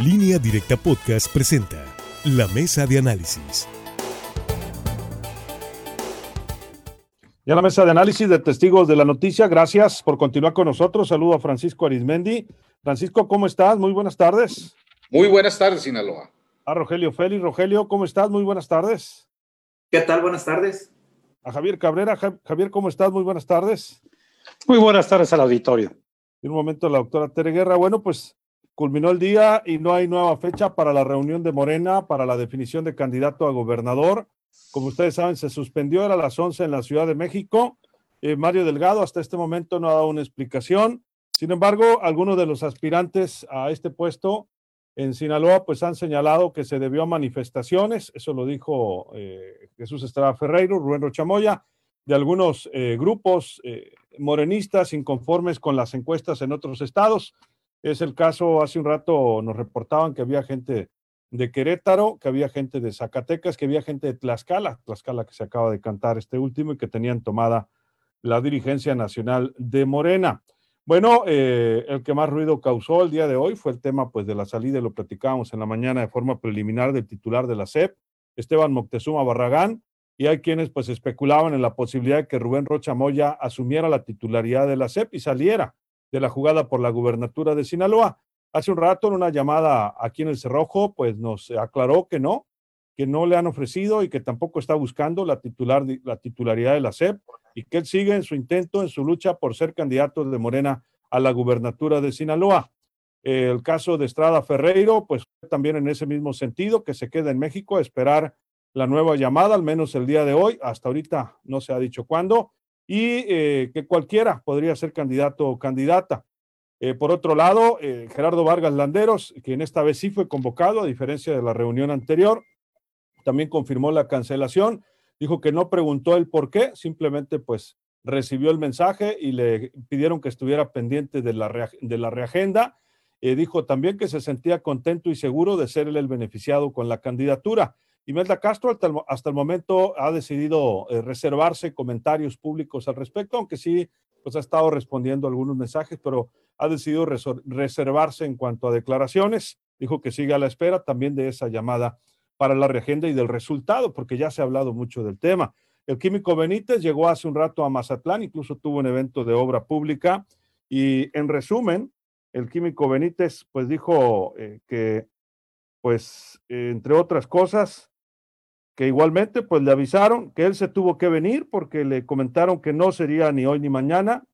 Línea Directa Podcast presenta La Mesa de Análisis. Ya la mesa de análisis de testigos de la noticia. Gracias por continuar con nosotros. Saludo a Francisco Arismendi. Francisco, ¿cómo estás? Muy buenas tardes. Muy buenas tardes, Sinaloa. A Rogelio Félix. Rogelio, ¿cómo estás? Muy buenas tardes. ¿Qué tal? Buenas tardes. A Javier Cabrera. Javier, ¿cómo estás? Muy buenas tardes. Muy buenas tardes al auditorio. En un momento, la doctora Tere Guerra. Bueno, pues culminó el día y no hay nueva fecha para la reunión de Morena para la definición de candidato a gobernador. Como ustedes saben, se suspendió, era a las 11 en la Ciudad de México. Eh, Mario Delgado hasta este momento no ha dado una explicación. Sin embargo, algunos de los aspirantes a este puesto en Sinaloa pues han señalado que se debió a manifestaciones, eso lo dijo eh, Jesús Estrada Ferreiro, Rubén Rochamoya, de algunos eh, grupos morenistas inconformes con las encuestas en otros estados. Es el caso, hace un rato nos reportaban que había gente de Querétaro, que había gente de Zacatecas, que había gente de Tlaxcala, Tlaxcala que se acaba de cantar este último y que tenían tomada la dirigencia nacional de Morena. Bueno, eh, el que más ruido causó el día de hoy fue el tema pues de la salida, lo platicábamos en la mañana de forma preliminar del titular de la SEP, Esteban Moctezuma Barragán, y hay quienes pues especulaban en la posibilidad de que Rubén Rocha Moya asumiera la titularidad de la SEP y saliera de la jugada por la gubernatura de Sinaloa. Hace un rato en una llamada aquí en el Cerrojo, pues nos aclaró que no, que no le han ofrecido y que tampoco está buscando la, titular, la titularidad de la SEP y que él sigue en su intento, en su lucha por ser candidato de Morena a la gubernatura de Sinaloa. El caso de Estrada Ferreiro, pues también en ese mismo sentido, que se queda en México a esperar la nueva llamada, al menos el día de hoy. Hasta ahorita no se ha dicho cuándo y eh, que cualquiera podría ser candidato o candidata. Eh, por otro lado, eh, Gerardo Vargas Landeros, quien esta vez sí fue convocado, a diferencia de la reunión anterior, también confirmó la cancelación, dijo que no preguntó el por qué, simplemente pues recibió el mensaje y le pidieron que estuviera pendiente de la, de la reagenda. dijo también que se sentía contento y seguro de ser el beneficiado con la candidatura. Imelda Castro hasta el, momento ha decidido eh, reservarse comentarios públicos al respecto, aunque sí pues ha estado respondiendo algunos mensajes, pero ha decidido reservarse en cuanto a declaraciones. Dijo que sigue a la espera también de esa llamada para la reagenda y del resultado, porque ya se ha hablado mucho del tema. El químico Benítez llegó hace un rato a Mazatlán, incluso tuvo un evento de obra pública y en resumen, el químico Benítez pues dijo eh, que pues entre otras cosas, que igualmente pues le avisaron que él se tuvo que venir porque le comentaron que no sería ni hoy ni mañana,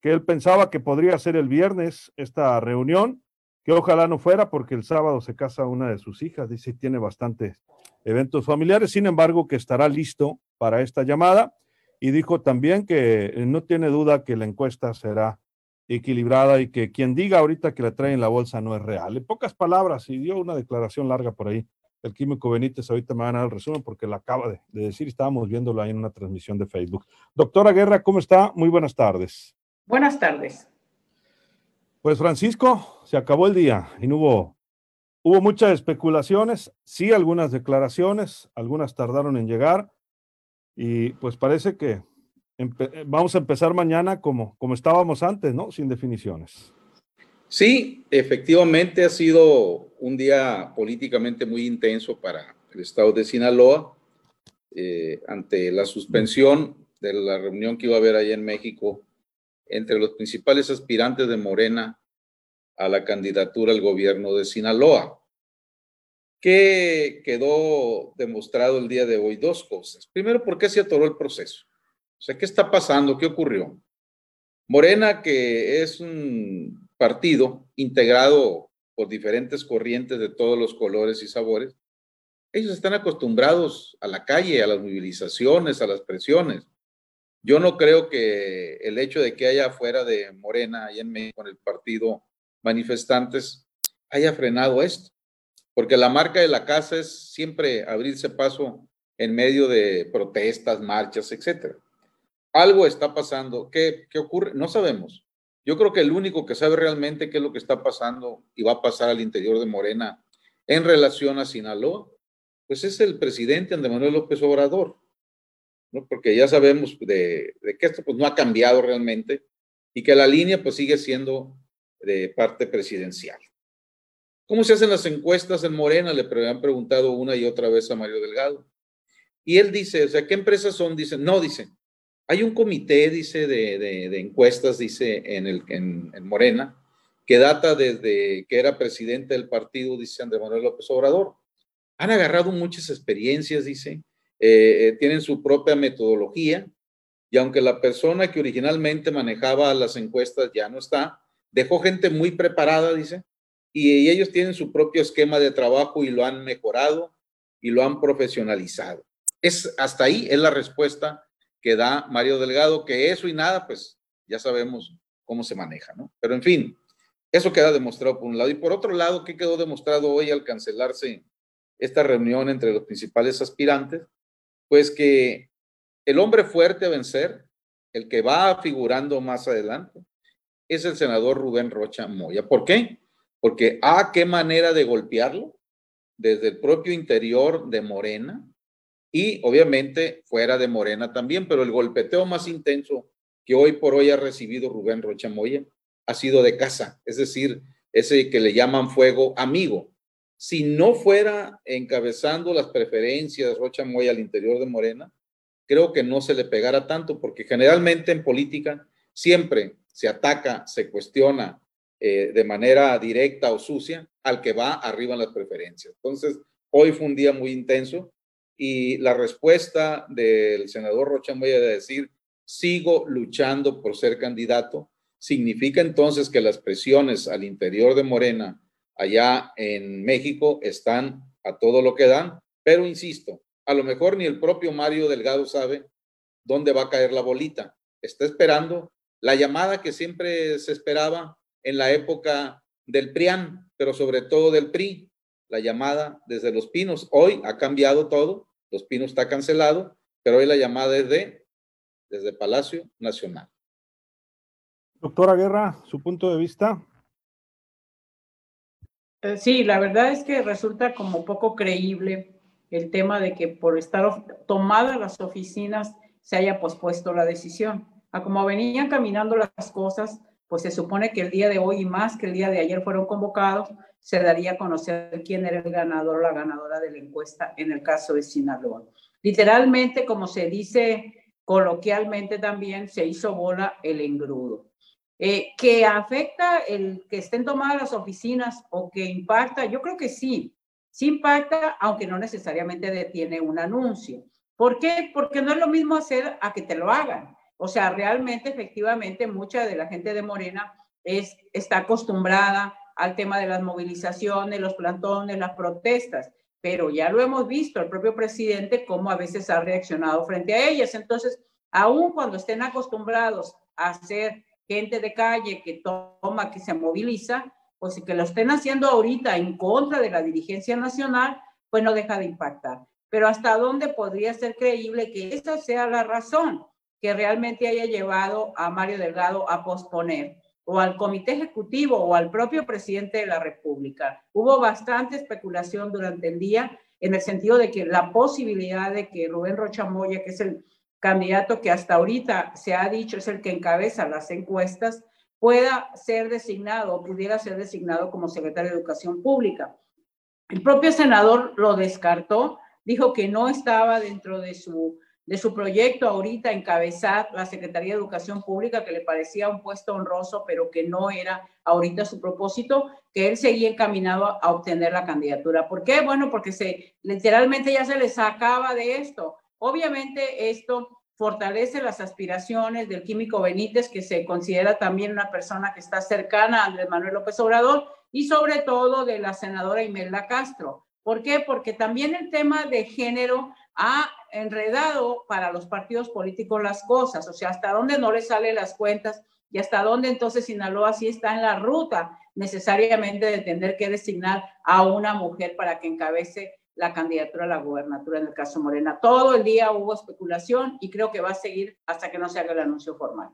que él pensaba que podría ser el viernes esta reunión, que ojalá no fuera porque el sábado se casa una de sus hijas, dice, tiene bastantes eventos familiares, sin embargo que estará listo para esta llamada y dijo también que no tiene duda que la encuesta será equilibrada y que quien diga ahorita que la trae en la bolsa no es real. En pocas palabras, y dio una declaración larga por ahí el químico Benítez, ahorita me van a dar el resumen porque lo acaba de, decir, estábamos viéndolo ahí en una transmisión de Facebook. Doctora Guerra, ¿cómo está? Muy buenas tardes. Buenas tardes. Pues Francisco, se acabó el día y no hubo, hubo muchas especulaciones, sí algunas declaraciones, algunas tardaron en llegar y pues parece que vamos a empezar mañana como, como estábamos antes, ¿no? Sin definiciones. Sí, efectivamente ha sido un día políticamente muy intenso para el estado de Sinaloa eh, ante la suspensión de la reunión que iba a haber allá en México entre los principales aspirantes de Morena a la candidatura al gobierno de Sinaloa. ¿Qué quedó demostrado el día de hoy? Dos cosas. Primero, ¿por qué se atoró el proceso? O sea, ¿qué está pasando? ¿Qué ocurrió? Morena, que es un partido integrado por diferentes corrientes de todos los colores y sabores, ellos están acostumbrados a la calle, a las movilizaciones, a las presiones. Yo no creo que el hecho de que haya fuera de Morena y en México con el partido manifestantes haya frenado esto, porque la marca de la casa es siempre abrirse paso en medio de protestas, marchas, etcétera. Algo está pasando. ¿Qué, ¿Qué ocurre? No sabemos. Yo creo que el único que sabe realmente qué es lo que está pasando y va a pasar al interior de Morena en relación a Sinaloa, pues es el presidente Andrés Manuel López Obrador, ¿no? porque ya sabemos de, que esto pues, no ha cambiado realmente y que la línea pues sigue siendo de parte presidencial. ¿Cómo se hacen las encuestas en Morena? Le han preguntado una y otra vez a Mario Delgado. Y él dice, o sea, ¿qué empresas son? Dice, no, dice, hay un comité, dice, de, encuestas, dice, en, el, en, Morena, que data desde que era presidente del partido, dice Andrés Manuel López Obrador. Han agarrado muchas experiencias, dice, eh, eh, tienen su propia metodología, y aunque la persona que originalmente manejaba las encuestas ya no está, dejó gente muy preparada, dice, y ellos tienen su propio esquema de trabajo y lo han mejorado y lo han profesionalizado. Es hasta ahí es la respuesta que da Mario Delgado, que eso y nada, pues ya sabemos cómo se maneja, ¿no? Pero en fin, eso queda demostrado por un lado. Y por otro lado, ¿qué quedó demostrado hoy al cancelarse esta reunión entre los principales aspirantes? Pues que el hombre fuerte a vencer, el que va figurando más adelante, es el senador Rubén Rocha Moya. ¿Por qué? Porque, ¿a ah, qué manera de golpearlo? Desde el propio interior de Morena y obviamente fuera de Morena también, pero el golpeteo más intenso que hoy por hoy ha recibido Rubén Rocha Moya ha sido de casa, es decir, ese que le llaman fuego amigo. Si no fuera encabezando las preferencias Rocha Moya al interior de Morena, creo que no se le pegara tanto, porque generalmente en política siempre se ataca, se cuestiona, eh, de manera directa o sucia al que va arriba en las preferencias. Entonces, hoy fue un día muy intenso y la respuesta del senador Rocha Moya de decir, sigo luchando por ser candidato, significa entonces que las presiones al interior de Morena, allá en México, están a todo lo que dan, pero insisto, a lo mejor ni el propio Mario Delgado sabe dónde va a caer la bolita. Está esperando la llamada que siempre se esperaba en la época del PRIAN, pero sobre todo del PRI, la llamada desde Los Pinos. Hoy ha cambiado todo, Los Pinos está cancelado, pero hoy la llamada es de desde Palacio Nacional. Doctora Guerra, su punto de vista. Eh, sí, la verdad es que resulta como poco creíble el tema de que por estar tomadas las oficinas se haya pospuesto la decisión. A como venían caminando las cosas, pues se supone que el día de hoy y más que el día de ayer fueron convocados, se daría a conocer quién era el ganador o la ganadora de la encuesta en el caso de Sinaloa. Literalmente, como se dice coloquialmente también, se hizo bola el engrudo. Eh, ¿Que afecta el que estén tomadas las oficinas o que impacta? Yo creo que sí, sí impacta, aunque no necesariamente detiene un anuncio. ¿Por qué? Porque no es lo mismo hacer a que te lo hagan. O sea, realmente, efectivamente, mucha de la gente de Morena es, está acostumbrada al tema de las movilizaciones, los plantones, las protestas, pero ya lo hemos visto, el propio presidente, cómo a veces ha reaccionado frente a ellas. Entonces, aun cuando estén acostumbrados a ser gente de calle que toma, que se moviliza, pues que lo estén haciendo ahorita en contra de la dirigencia nacional, pues no deja de impactar. Pero hasta dónde podría ser creíble que esa sea la razón que realmente haya llevado a Mario Delgado a posponer o al comité ejecutivo o al propio presidente de la República. Hubo bastante especulación durante el día en el sentido de que la posibilidad de que Rubén Rocha Moya, que es el candidato que hasta ahorita se ha dicho es el que encabeza las encuestas, pueda ser designado o pudiera ser designado como secretario de Educación Pública. El propio senador lo descartó, dijo que no estaba dentro de su de su proyecto ahorita encabezar la Secretaría de Educación Pública, que le parecía un puesto honroso, pero que no era ahorita su propósito, que él seguía encaminado a obtener la candidatura. ¿Por qué? Bueno, porque se, literalmente ya se le sacaba de esto. Obviamente esto fortalece las aspiraciones del químico Benítez, que se considera también una persona que está cercana a Andrés Manuel López Obrador, y sobre todo de la senadora Imelda Castro. ¿Por qué? Porque también el tema de género ha enredado para los partidos políticos las cosas, o sea, hasta dónde no le salen las cuentas y hasta dónde entonces Sinaloa sí está en la ruta necesariamente de tener que designar a una mujer para que encabece la candidatura a la gubernatura en el caso Morena. Todo el día hubo especulación y creo que va a seguir hasta que no se haga el anuncio formal.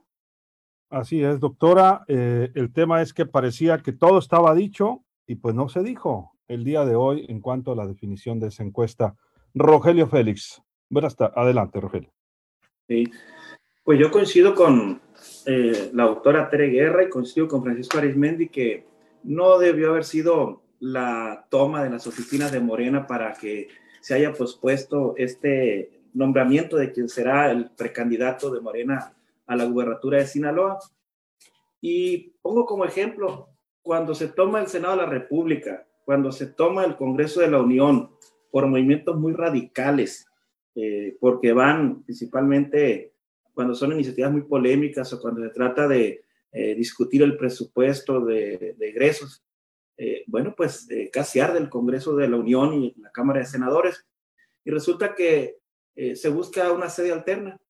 Así es, doctora. Eh, el tema es que parecía que todo estaba dicho y pues no se dijo el día de hoy en cuanto a la definición de esa encuesta. Rogelio Félix. Buenas tardes. Adelante, Rogelio. Sí. Pues yo coincido con eh, la doctora Tere Guerra y coincido con Francisco Arismendi que no debió haber sido la toma de las oficinas de Morena para que se haya pospuesto este nombramiento de quien será el precandidato de Morena a la gubernatura de Sinaloa. Y pongo como ejemplo, cuando se toma el Senado de la República, cuando se toma el Congreso de la Unión por movimientos muy radicales, eh, porque van principalmente cuando son iniciativas muy polémicas o cuando se trata de eh, discutir el presupuesto de, de egresos, eh, bueno, pues casi arde el Congreso de la Unión y la Cámara de Senadores. Y resulta que se busca una sede alterna.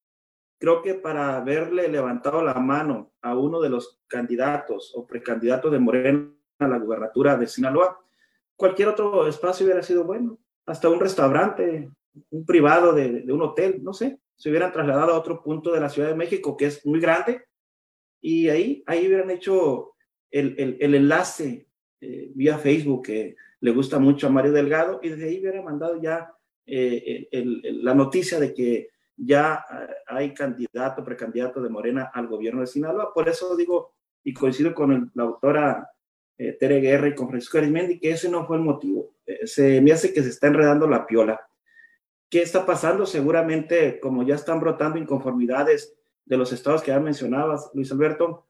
Creo que para haberle levantado la mano a uno de los candidatos o precandidatos de Morena a la gubernatura de Sinaloa, cualquier otro espacio hubiera sido bueno, hasta un restaurante, un privado de, un hotel, no sé, se hubieran trasladado a otro punto de la Ciudad de México que es muy grande y ahí, ahí hubieran hecho el, el, enlace eh, vía Facebook que le gusta mucho a Mario Delgado y desde ahí hubiera mandado ya eh, la noticia de que ya eh, hay candidato, precandidato de Morena al gobierno de Sinaloa. Por eso digo, y coincido con la autora eh, Tere Guerra y con Francisco Arismendi, que ese no fue el motivo. Se me hace que se está enredando la piola. ¿Qué está pasando? Seguramente, como ya están brotando inconformidades de los estados que ya mencionabas, Luis Alberto,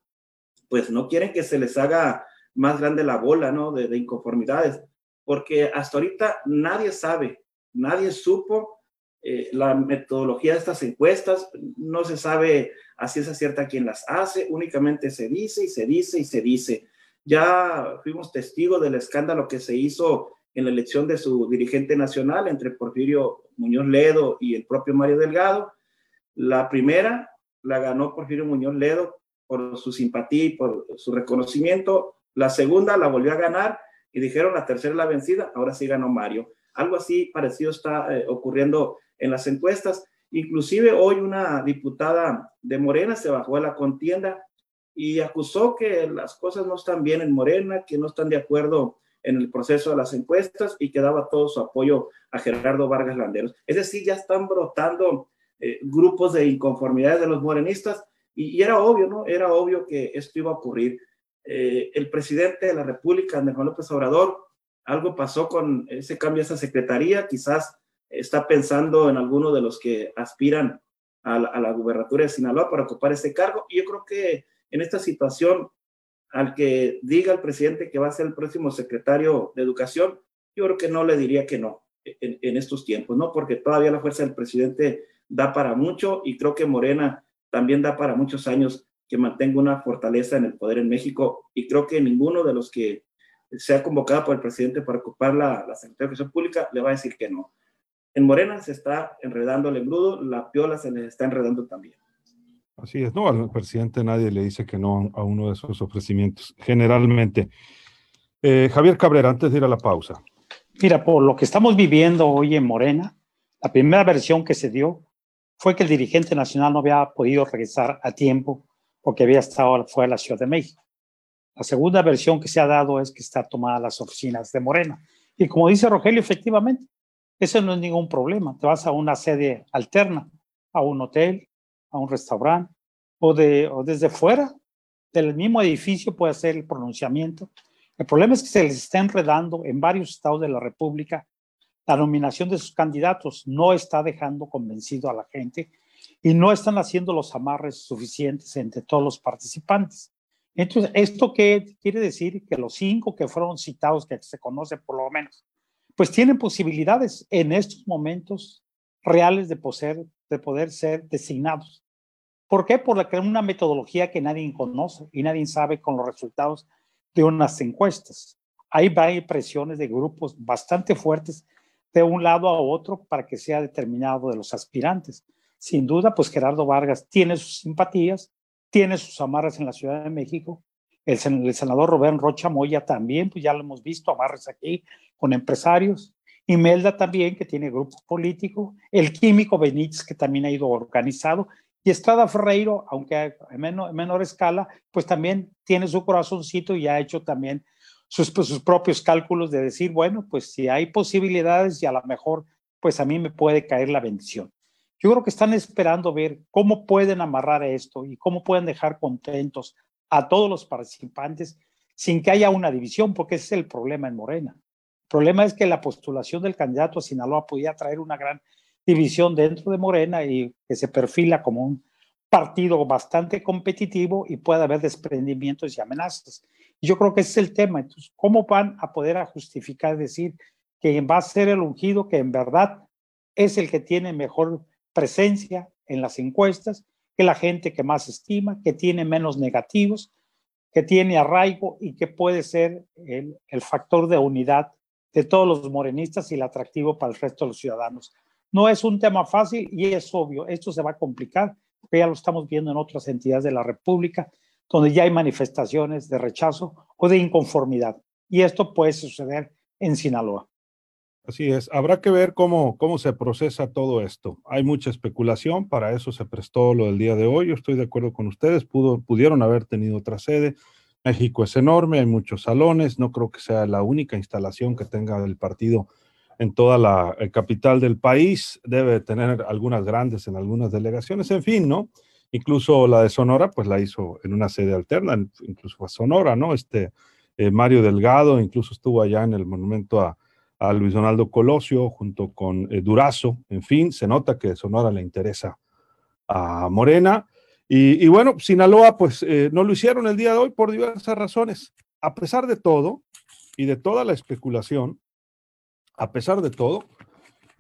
pues no quieren que se les haga más grande la bola, ¿no? De, de inconformidades, porque hasta ahorita nadie sabe, nadie supo eh, la metodología de estas encuestas, no se sabe a ciencia cierta quién las hace, únicamente se dice y se dice y se dice. Ya fuimos testigos del escándalo que se hizo en la elección de su dirigente nacional entre Porfirio Muñoz Ledo y el propio Mario Delgado. La primera la ganó Porfirio Muñoz Ledo por su simpatía y por su reconocimiento. La segunda la volvió a ganar y dijeron la tercera la vencida, ahora sí ganó Mario. Algo así parecido está eh, ocurriendo en las encuestas. Inclusive hoy una diputada de Morena se bajó a la contienda y acusó que las cosas no están bien en Morena, que no están de acuerdo en el proceso de las encuestas y que daba todo su apoyo a Gerardo Vargas Landeros. Es decir, ya están brotando eh, grupos de inconformidades de los morenistas y, era obvio, ¿no? Era obvio que esto iba a ocurrir. Eh, el presidente de la República, Andrés López Obrador, algo pasó con ese cambio a esa secretaría, quizás está pensando en alguno de los que aspiran a la, a gubernatura de Sinaloa para ocupar ese cargo. Y yo creo que en esta situación, al que diga el presidente que va a ser el próximo secretario de Educación, yo creo que no le diría que no en, estos tiempos, ¿no? Porque todavía la fuerza del presidente da para mucho y creo que Morena también da para muchos años que mantenga una fortaleza en el poder en México y creo que ninguno de los que sea convocado por el presidente para ocupar la, la Secretaría de Educación Pública le va a decir que no. En Morena se está enredando el engrudo, la piola se les está enredando también. Así es, no, al presidente nadie le dice que no a uno de esos ofrecimientos, generalmente. Eh, Javier Cabrera, antes de ir a la pausa. Mira, por lo que estamos viviendo hoy en Morena, la primera versión que se dio fue que el dirigente nacional no había podido regresar a tiempo porque había estado fuera de la Ciudad de México. La segunda versión que se ha dado es que está tomada las oficinas de Morena. Y como dice Rogelio, efectivamente, eso no es ningún problema. Te vas a una sede alterna, a un hotel, a un restaurante, o, de, o desde fuera del mismo edificio puede hacer el pronunciamiento. El problema es que se les está enredando en varios estados de la República. La nominación de sus candidatos no está dejando convencido a la gente y no están haciendo los amarres suficientes entre todos los participantes. Entonces, ¿esto qué quiere decir? Que los cinco que fueron citados, que se conoce por lo menos, pues tienen posibilidades en estos momentos reales de poder, de poder ser designados. ¿Por qué? Por una metodología que nadie conoce y nadie sabe con los resultados de unas encuestas. Ahí va presiones de grupos bastante fuertes de un lado a otro para que sea determinado de los aspirantes. Sin duda, pues Gerardo Vargas tiene sus simpatías, tiene sus amarras en la Ciudad de México el, senador Rubén Rocha Moya también, pues ya lo hemos visto, amarres aquí con empresarios. Imelda también, que tiene grupo político. El químico Benítez, que también ha ido organizado. Y Estrada Ferreiro, aunque en menor, escala, pues también tiene su corazoncito y ha hecho también sus, pues, sus propios cálculos de decir, bueno, pues si hay posibilidades y a lo mejor, pues a mí me puede caer la bendición. Yo creo que están esperando ver cómo pueden amarrar esto y cómo pueden dejar contentos a todos los participantes sin que haya una división, porque ese es el problema en Morena. Problema es que la postulación del candidato a Sinaloa podía traer una gran división dentro de Morena y que se perfila como un partido bastante competitivo y puede haber desprendimientos y amenazas. Yo creo que ese es el tema. Entonces, ¿cómo van a poder a justificar decir que va a ser el ungido que en verdad es el que tiene mejor presencia en las encuestas, que la gente que más estima, que tiene menos negativos, que tiene arraigo y que puede ser el, el factor de unidad de todos los morenistas y el atractivo para el resto de los ciudadanos? No es un tema fácil y es obvio, esto se va a complicar, ya lo estamos viendo en otras entidades de la República, donde ya hay manifestaciones de rechazo o de inconformidad. Y esto puede suceder en Sinaloa. Así es, habrá que ver cómo, cómo se procesa todo esto. Hay mucha especulación, para eso se prestó lo del día de hoy. Yo estoy de acuerdo con ustedes, Pudo, pudieron haber tenido otra sede. México es enorme, hay muchos salones, no creo que sea la única instalación que tenga el partido en toda la eh, capital del país, debe tener algunas grandes en algunas delegaciones, en fin, ¿no? Incluso la de Sonora, pues la hizo en una sede alterna, incluso fue Sonora, ¿no? Este eh, Mario Delgado incluso estuvo allá en el monumento a, Luis Donaldo Colosio junto con eh, Durazo, en fin, se nota que Sonora le interesa a Morena. Y, bueno, Sinaloa, pues no lo hicieron el día de hoy por diversas razones. A pesar de todo y de toda la especulación, a pesar de todo,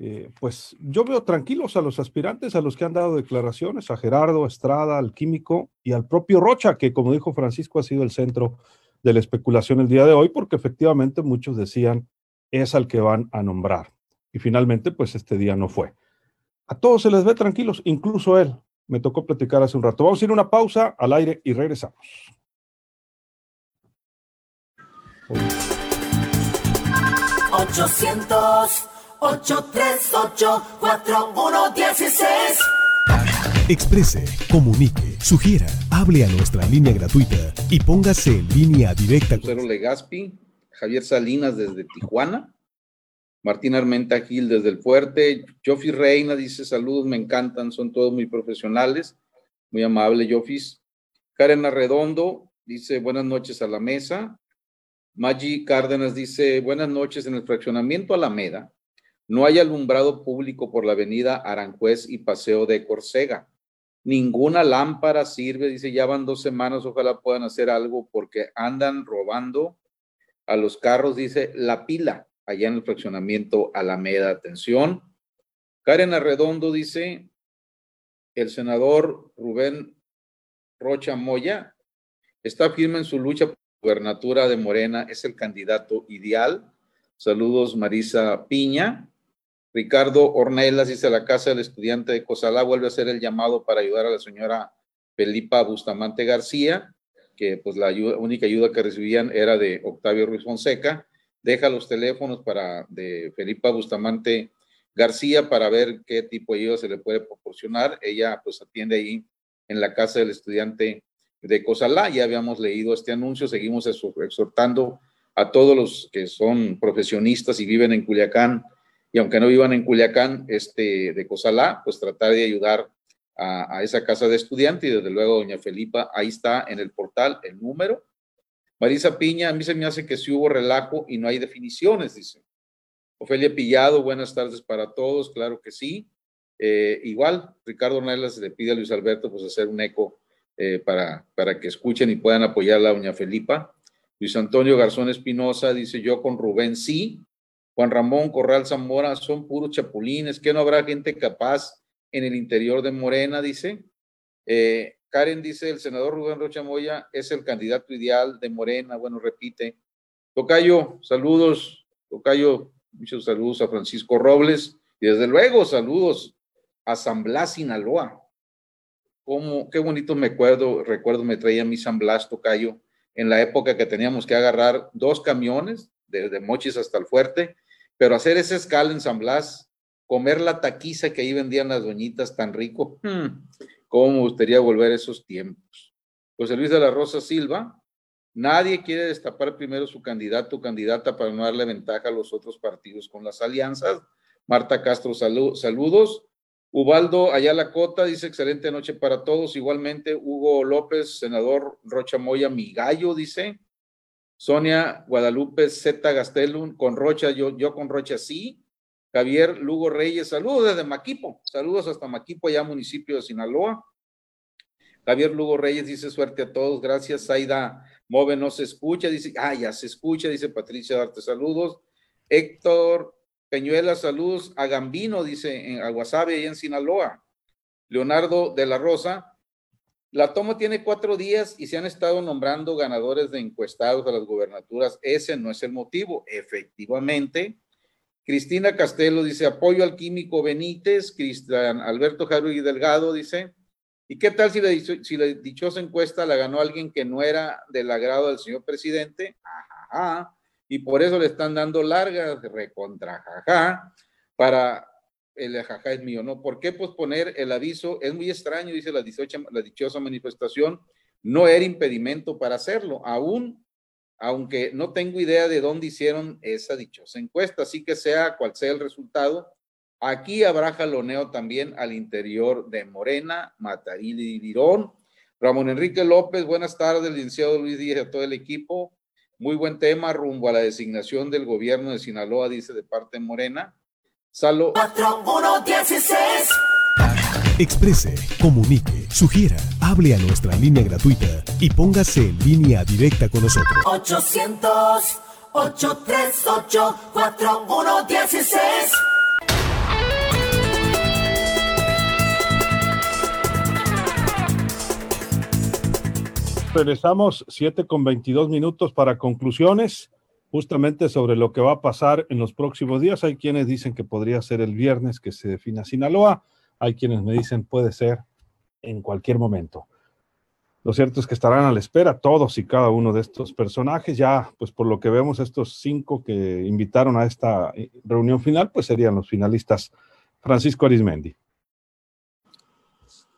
eh, pues yo veo tranquilos a los aspirantes, a los que han dado declaraciones, a Gerardo, Estrada, al químico y al propio Rocha, que como dijo Francisco ha sido el centro de la especulación el día de hoy, porque efectivamente muchos decían es al que van a nombrar. Y finalmente, pues este día no fue. A todos se les ve tranquilos, incluso él. Me tocó platicar hace un rato. Vamos a ir a una pausa al aire y regresamos. 800-838-4116. Exprese, comunique, sugiera, hable a nuestra línea gratuita y póngase en línea directa. Lucero Legaspi, Javier Salinas desde Tijuana, Martín Armenta Gil desde el Fuerte, Jofi Reina dice saludos, me encantan, son todos muy profesionales, muy amable Jofis. Karen Arredondo dice buenas noches a la mesa, Maggi Cárdenas dice, buenas noches, en el fraccionamiento Alameda no hay alumbrado público por la avenida Aranjuez y Paseo de Corsega. Ninguna lámpara sirve, dice, ya van dos semanas, ojalá puedan hacer algo porque andan robando a los carros, dice, la pila allá en el fraccionamiento Alameda. Atención. Karen Arredondo dice, el senador Rubén Rocha Moya está firme en su lucha gubernatura de Morena es el candidato ideal. Saludos, Marisa Piña. Ricardo Ornelas dice la casa del estudiante de Cosalá vuelve a hacer el llamado para ayudar a la señora Felipa Bustamante García, que pues la única ayuda que recibían era de Octavio Ruiz Fonseca. Deja los teléfonos para de Felipa Bustamante García para ver qué tipo de ayuda se le puede proporcionar. Ella pues atiende ahí en la casa del estudiante de Cosalá. Ya habíamos leído este anuncio, seguimos exhortando a todos los que son profesionistas y viven en Culiacán, y aunque no vivan en Culiacán, este, de Cosalá, pues tratar de ayudar a, esa casa de estudiante y desde luego doña Felipa, ahí está en el portal el número. Marisa Piña, a mí se me hace que sí hubo relajo y no hay definiciones, dice. Ofelia Pillado, buenas tardes para todos, claro que sí. Eh, igual, Ricardo Nelas le pide a Luis Alberto pues hacer un eco eh, para, para que escuchen y puedan apoyar a la doña Felipa. Luis Antonio Garzón Espinosa dice yo con Rubén sí. Juan Ramón Corral Zamora son puros chapulines, que no habrá gente capaz en el interior de Morena, dice. Eh, Karen dice, el senador Rubén Rocha Moya es el candidato ideal de Morena. Bueno, repite. Tocayo, saludos. Tocayo, muchos saludos a Francisco Robles. Y desde luego, saludos a San Blas, Sinaloa qué bonito me acuerdo, recuerdo me traía mi San Blas Tocayo en la época que teníamos que agarrar dos camiones desde Mochis hasta el Fuerte, pero hacer esa escala en San Blas, comer la taquiza que ahí vendían las doñitas tan rico, hmm, cómo me gustaría volver a esos tiempos. José Luis de la Rosa Silva, nadie quiere destapar primero su candidato o candidata para no darle ventaja a los otros partidos con las alianzas. Marta Castro, saludos. Ubaldo Ayala Cota dice excelente noche para todos. Igualmente, Hugo López, senador Rocha Moya, mi gallo, dice. Sonia Guadalupe Z. Gastelum, con Rocha, yo, yo con Rocha sí. Javier Lugo Reyes, saludos desde Maquipo, saludos hasta Maquipo, ya municipio de Sinaloa. Javier Lugo Reyes dice suerte a todos, gracias. Saida Move no se escucha, dice, ah, ya se escucha, dice Patricia Darte, saludos. Héctor Peñuela, saludos. A Gambino, dice, en Aguasave, y en Sinaloa. Leonardo de la Rosa, la toma tiene cuatro días y se han estado nombrando ganadores de encuestados a las gubernaturas. Ese no es el motivo, efectivamente. Cristina Castelo dice apoyo al químico Benítez. Cristian Alberto y Delgado dice ¿Y qué tal si la, dichosa encuesta la ganó alguien que no era del agrado del señor presidente? Ajá, y por eso le están dando largas recontra jaja para el jaja es mío, ¿no? ¿Por qué posponer el aviso? Es muy extraño, dice la, 18, la dichosa manifestación, no era impedimento para hacerlo, aún, aunque no tengo idea de dónde hicieron esa dichosa encuesta, así que sea cual sea el resultado, Aquí habrá jaloneo también al interior de Morena, Mataril y Dirón. Ramón Enrique López, buenas tardes, licenciado Luis Díaz a todo el equipo. Muy buen tema rumbo a la designación del gobierno de Sinaloa, dice de parte de Morena. Salo. 4116. Exprese, comunique, sugiera, hable a nuestra línea gratuita y póngase en línea directa con nosotros. 800 838 4116 Regresamos 7 con 22 minutos para conclusiones, justamente sobre lo que va a pasar en los próximos días. Hay quienes dicen que podría ser el viernes que se defina Sinaloa, hay quienes me dicen puede ser en cualquier momento. Lo cierto es que estarán a la espera todos y cada uno de estos personajes. Ya, pues por lo que vemos, estos cinco que invitaron a esta eh, reunión final, pues serían los finalistas Francisco Arismendi.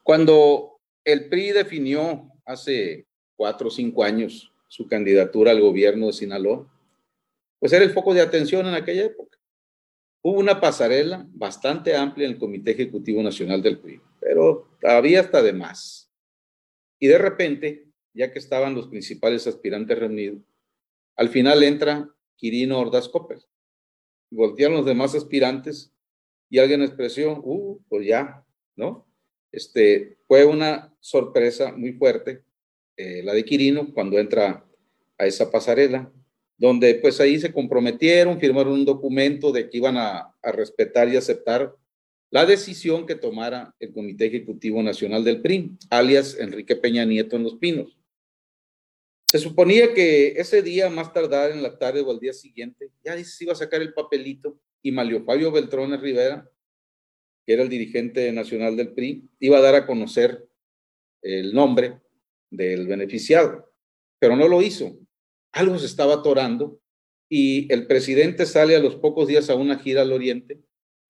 Cuando el PRI definió hace cuatro o cinco años su candidatura al gobierno de Sinaloa, pues era el foco de atención en aquella época. Hubo una pasarela bastante amplia en el Comité Ejecutivo Nacional del PRI, pero había hasta de más. Y de repente, ya que estaban los principales aspirantes reunidos, al final entra Quirino Ordaz Copper. Voltearon los demás aspirantes y alguien expresó, uh, pues ya, ¿no? Este, fue una sorpresa muy fuerte eh, la de Quirino, cuando entra a esa pasarela, donde pues ahí se comprometieron, firmaron un documento de que iban a, respetar y aceptar la decisión que tomara el Comité Ejecutivo Nacional del PRI, alias Enrique Peña Nieto en Los Pinos. Se suponía que ese día, más tardar en la tarde o al día siguiente, ya se iba a sacar el papelito y Malio Fabio Beltrones Rivera, que era el dirigente nacional del PRI, iba a dar a conocer el nombre del beneficiado, pero no lo hizo. Algo se estaba atorando y el presidente sale a los pocos días a una gira al oriente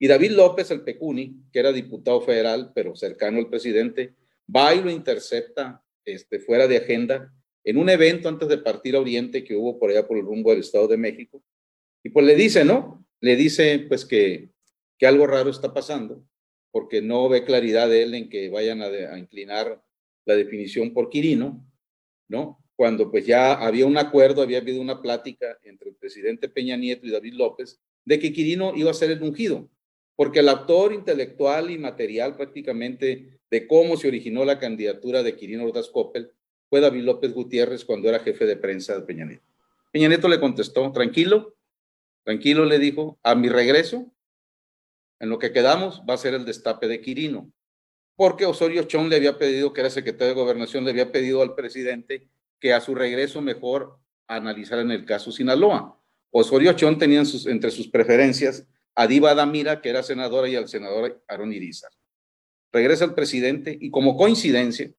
y David López, el Pecuni, que era diputado federal, pero cercano al presidente, va y lo intercepta este, fuera de agenda en un evento antes de partir a Oriente que hubo por allá por el rumbo del Estado de México. Y pues le dice, ¿no? Le dice pues que, que algo raro está pasando, porque no ve claridad de él en que vayan a, a inclinar la definición por Quirino, ¿no? Cuando pues ya había un acuerdo, había habido una plática entre el presidente Peña Nieto y David López de que Quirino iba a ser el ungido, porque el autor intelectual y material prácticamente de cómo se originó la candidatura de Quirino Ordaz Coppel fue David López Gutiérrez cuando era jefe de prensa de Peña Nieto. Peña Nieto le contestó, tranquilo, tranquilo le dijo, a mi regreso, en lo que quedamos va a ser el destape de Quirino porque Osorio Chong le había pedido, que era secretario de Gobernación, le había pedido al presidente que a su regreso mejor analizaran el caso Sinaloa. Osorio Chong tenía entre sus preferencias a Diva Damira, que era senadora, y al senador Aaron Irizar. Regresa el presidente y como coincidencia,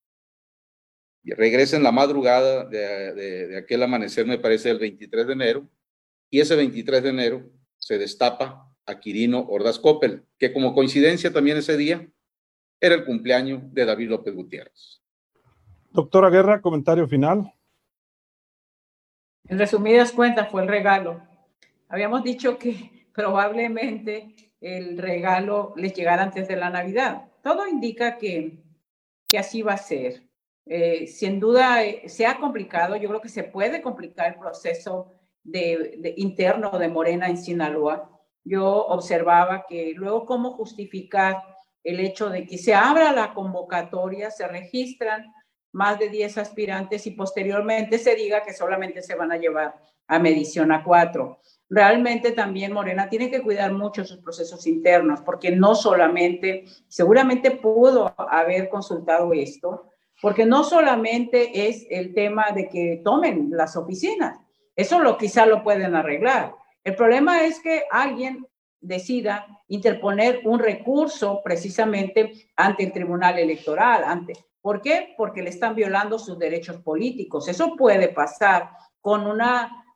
regresa en la madrugada de, aquel amanecer, me parece, el 23 de enero, y ese 23 de enero se destapa a Quirino Ordaz Coppel, que como coincidencia también ese día era el cumpleaños de David López Gutiérrez. Doctora Guerra, comentario final. En resumidas cuentas, fue el regalo. Habíamos dicho que probablemente el regalo les llegara antes de la Navidad. Todo indica que, que así va a ser. Eh, sin duda eh, se complicado, yo creo que se puede complicar el proceso de, interno de Morena en Sinaloa. Yo observaba que luego cómo justificar el hecho de que se abra la convocatoria, se registran más de 10 aspirantes y posteriormente se diga que solamente se van a llevar a medición a cuatro. Realmente también Morena tiene que cuidar mucho sus procesos internos, porque no solamente, seguramente pudo haber consultado esto, porque no solamente es el tema de que tomen las oficinas, eso lo quizá lo pueden arreglar. El problema es que alguien decida interponer un recurso precisamente ante el Tribunal Electoral, ante ¿Por qué? Porque le están violando sus derechos políticos. Eso puede pasar con un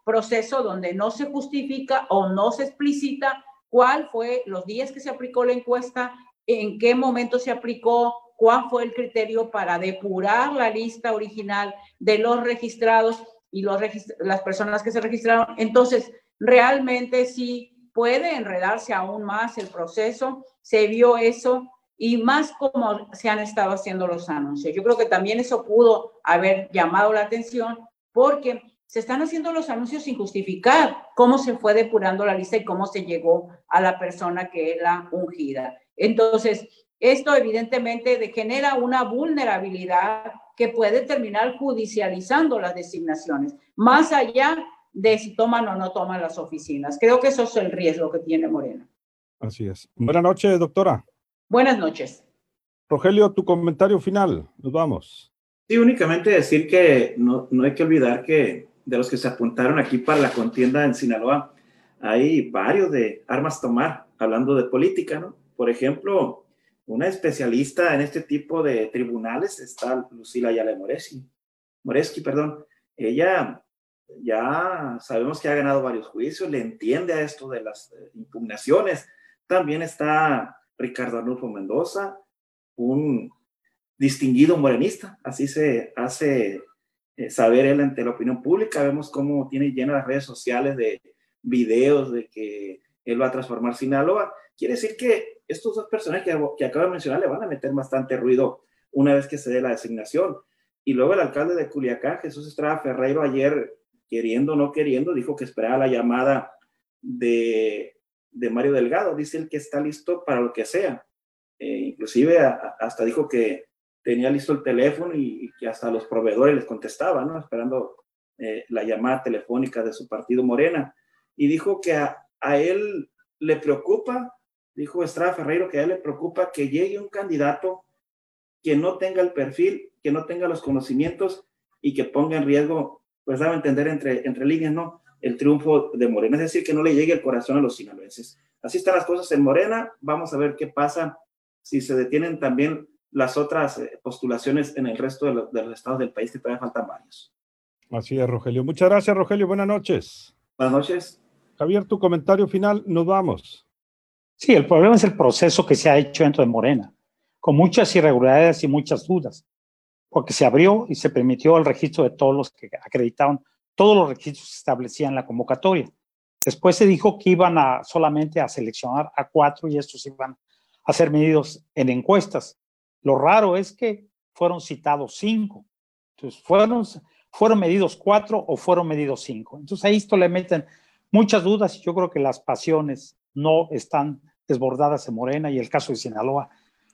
proceso donde no se justifica o no se explicita cuál fue los días que se aplicó la encuesta, en qué momento se aplicó, cuál fue el criterio para depurar la lista original de los registrados y los las personas que se registraron. Entonces, realmente sí puede enredarse aún más el proceso. Se vio eso y más como se han estado haciendo los anuncios. Yo creo que también eso pudo haber llamado la atención porque se están haciendo los anuncios sin justificar cómo se fue depurando la lista y cómo se llegó a la persona que es la ungida. Entonces, esto evidentemente genera una vulnerabilidad que puede terminar judicializando las designaciones, más allá de si toman o no toman las oficinas. Creo que eso es el riesgo que tiene Morena. Así es. Buenas noches, doctora. Buenas noches. Rogelio, tu comentario final. Nos vamos. Sí, únicamente decir que no, no hay que olvidar que de los que se apuntaron aquí para la contienda en Sinaloa, hay varios de armas tomar, hablando de política, ¿no? Por ejemplo, una especialista en este tipo de tribunales está Lucila Ayala Moreski. Moreski, perdón. Ella ya sabemos que ha ganado varios juicios, le entiende a esto de las eh, impugnaciones. También está Ricardo Arnulfo Mendoza, un distinguido morenista, así se hace eh, saber él ante la opinión pública. Vemos cómo tiene llenas las redes sociales de videos de que él va a transformar Sinaloa. Quiere decir que estos dos personajes que, que acabo de mencionar le van a meter bastante ruido una vez que se dé la designación. Y luego el alcalde de Culiacán, Jesús Estrada Ferreiro, ayer, queriendo o no queriendo, dijo que esperaba la llamada de de Mario Delgado. Dice él que está listo para lo que sea. Eh, inclusive hasta dijo que tenía listo el teléfono y, que hasta los proveedores les contestaban, ¿no? Esperando eh, la llamada telefónica de su partido Morena. Y dijo que a, él le preocupa, dijo Estrada Ferreiro, que a él le preocupa que llegue un candidato que no tenga el perfil, que no tenga los conocimientos y que ponga en riesgo, pues daba a entender entre, entre líneas, ¿no? El triunfo de Morena, es decir, que no le llegue el corazón a los sinaloenses. Así están las cosas en Morena, vamos a ver qué pasa si se detienen también las otras eh, postulaciones en el resto de, los estados del país, que todavía faltan varios. Así es, Rogelio. Muchas gracias, Rogelio. Buenas noches. Buenas noches. Javier, tu comentario final, nos vamos. Sí, el problema es el proceso que se ha hecho dentro de Morena, con muchas irregularidades y muchas dudas, porque se abrió y se permitió el registro de todos los que acreditaron todos los requisitos establecían la convocatoria. Después se dijo que iban a solamente a seleccionar a cuatro y estos iban a ser medidos en encuestas. Lo raro es que fueron citados cinco. Entonces, fueron, fueron medidos cuatro o fueron medidos cinco. Entonces, a esto le meten muchas dudas y yo creo que las pasiones no están desbordadas en Morena y el caso de Sinaloa,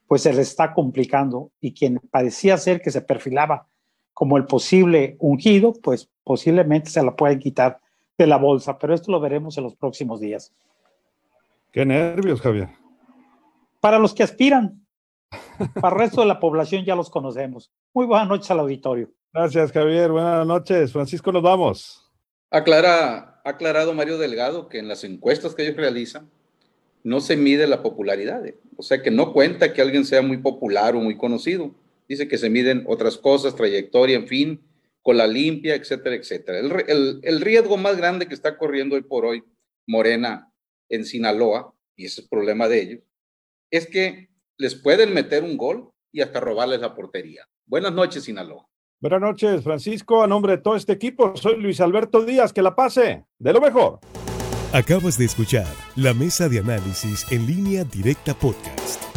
pues se le está complicando y quien parecía ser que se perfilaba como el posible ungido, pues posiblemente se la pueden quitar de la bolsa, pero esto lo veremos en los próximos días. Qué nervios, Javier. Para los que aspiran, para el resto de la población ya los conocemos. Muy buenas noches al auditorio. Gracias, Javier. Buenas noches. Francisco, nos vamos. Aclara, ha aclarado Mario Delgado que en las encuestas que ellos realizan no se mide la popularidad. O sea que no cuenta que alguien sea muy popular o muy conocido dice que se miden otras cosas, trayectoria, en fin, con la limpia, etcétera, etcétera. El, riesgo más grande que está corriendo hoy por hoy Morena en Sinaloa, y ese es el problema de ellos, es que les pueden meter un gol y hasta robarles la portería. Buenas noches, Sinaloa. Buenas noches, Francisco. A nombre de todo este equipo, soy Luis Alberto Díaz. Que la pase de lo mejor. Acabas de escuchar la mesa de análisis en línea directa podcast.